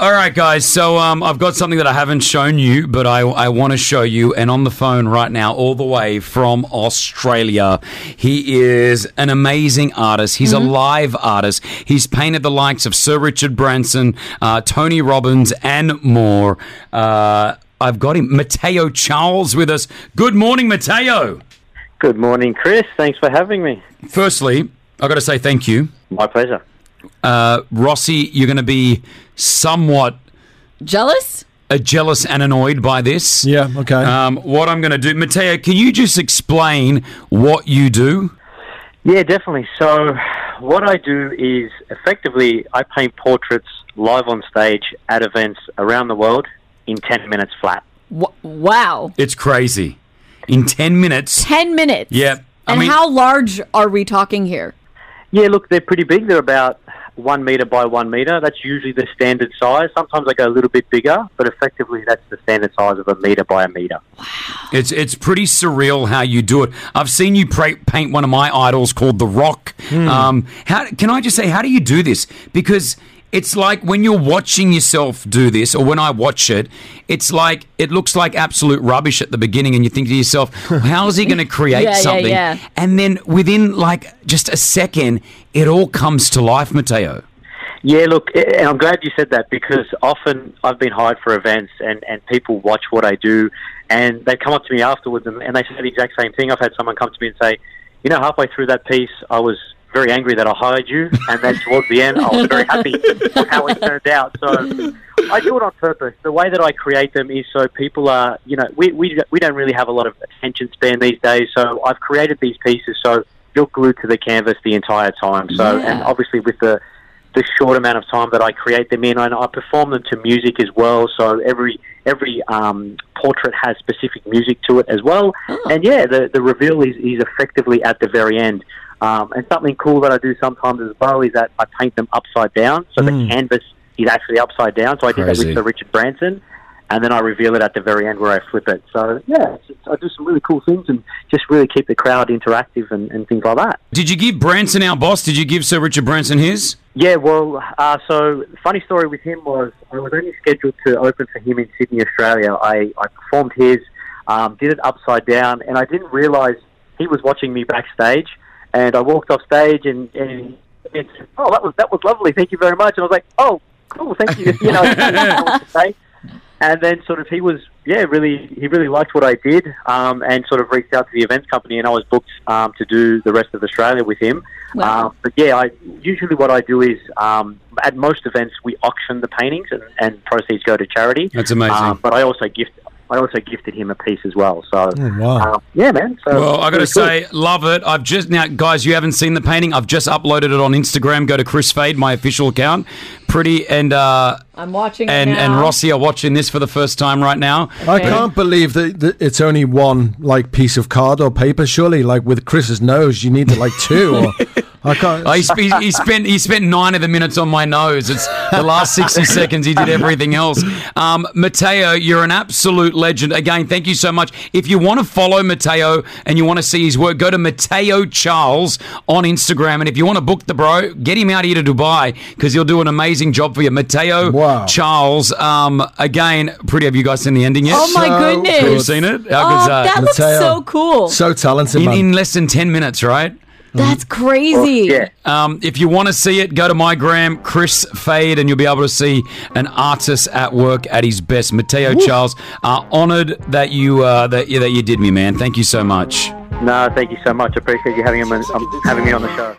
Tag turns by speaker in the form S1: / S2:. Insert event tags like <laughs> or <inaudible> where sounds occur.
S1: All right, guys. So um, I've got something that I haven't shown you, but I, I want to show you. And on the phone right now, all the way from Australia, he is an amazing artist. He's a live artist. He's painted the likes of Sir Richard Branson, uh, Tony Robbins, and more. Uh, I've got him, Matteo Charles, with us. Good morning, Matteo.
S2: Good morning, Chris. Thanks for having me.
S1: Firstly, I've got to say thank you.
S2: My pleasure.
S1: Uh, Rossi, you're going to be somewhat
S3: Jealous?
S1: uh, jealous and annoyed by this.
S4: Yeah, okay.
S1: Um, what I'm going to do, Mateo, can you just explain what you do?
S2: Yeah, definitely. So, what I do is effectively I paint portraits live on stage at events around the world in 10 minutes flat.
S3: W- wow.
S1: It's crazy. In 10 minutes.
S3: 10 minutes.
S1: Yeah, I
S3: And
S1: mean-
S3: how large are we talking here?
S2: Yeah, look, they're pretty big. They're about one meter by one meter. That's usually the standard size. Sometimes I go a little bit bigger, but effectively that's the standard size of a meter by a meter. Wow.
S1: It's it's pretty surreal how you do it. I've seen you pra- paint one of my idols called The Rock. Um, how can I just say, how do you do this? Because it's like when you're watching yourself do this, or when I watch it, it's like it looks like absolute rubbish at the beginning, and you think to yourself, "How is he going <laughs> to create
S3: Yeah, yeah,
S1: something?"
S3: yeah.
S1: And then within like just a second, it all comes to life, Mateo.
S2: Yeah, look, and I'm glad you said that because often I've been hired for events and, and people watch what I do and they come up to me afterwards and, and they say the exact same thing. I've had someone come to me and say, you know, halfway through that piece, I was very angry that I hired you, and then towards the end, I was very happy with how it turned out. So I do it on purpose. The way that I create them is so people are, you know, we, we, we don't really have a lot of attention span these days. So I've created these pieces so you're glued to the canvas the entire time. So, and obviously with the the short amount of time that I create them in, and I perform them to music as well. So every every um, portrait has specific music to it as well. And yeah, the the reveal is, is effectively at the very end. Um, and something cool that I do sometimes as well is that I paint them upside down, so the canvas is actually upside down. So I did that with Sir Richard Branson. And then I reveal it at the very end where I flip it. So yeah, it's, it's, I do some really cool things and just really keep the crowd interactive and, and things like that.
S1: Did you give Branson our boss? Did you give Sir Richard Branson his?
S2: Yeah, well, uh, so funny story with him was I was only scheduled to open for him in Sydney, Australia. I, I performed his, um, did it upside down, and I didn't realise he was watching me backstage. And I walked off stage, and, and, and said, oh, that was that was lovely. Thank you very much. And I was like, oh, cool, thank you. You know, <laughs> I didn't know what to say. And then sort of he was, yeah, really, he really liked what I did, um, and sort of reached out to the events company, and I was booked um, to do the rest of Australia with him.
S3: Wow.
S2: Um, but yeah, I usually what I do is um, at most events we auction the paintings, and, and proceeds go to charity.
S1: That's amazing.
S2: Um, but I also gift, I also gifted him a piece as well. So
S4: wow.
S2: um, yeah, man. So
S1: Well, I got to say,
S2: cool.
S1: love it. I've just now, guys, you haven't seen the painting. I've just uploaded it on Instagram. Go to Chris Fade, my official account. Pretty and uh,
S3: I'm watching
S1: and
S3: now.
S1: and Rossi are watching this for the first time right now.
S4: I can't believe that, that it's only one like piece of card or paper. Surely, like with Chris's nose, you need like two. Or <laughs> I can't.
S1: Oh, he, he, he spent he spent nine of the minutes on my nose. It's the last sixty <laughs> seconds. He did everything else. Um, Mateo, you're an absolute legend. Again, thank you so much. If you want to follow Matteo and you want to see his work, go to Matteo Charles on Instagram. And if you want to book the bro, get him out here to Dubai because he'll do an amazing job for you. Matteo
S4: Wow.
S1: Charles. Um, again, pretty. Have you guys seen the ending yet?
S3: Oh my
S4: So
S3: goodness.
S1: Have you seen it? How
S3: Oh,
S1: good's that?
S3: that looks
S4: Mateo.
S3: so cool.
S4: so talented,
S1: in,
S4: man.
S1: in less than ten minutes, right?
S3: That's crazy.
S2: yeah.
S1: Um, if you want to see it, go to my gram, Chris Fade, and you'll be able to see an artist at work at his best. Mateo Charles, uh, honored that you uh, that you that you did me, man. Thank you so much.
S2: no, thank you so much. I appreciate you having him, um, having me on the show.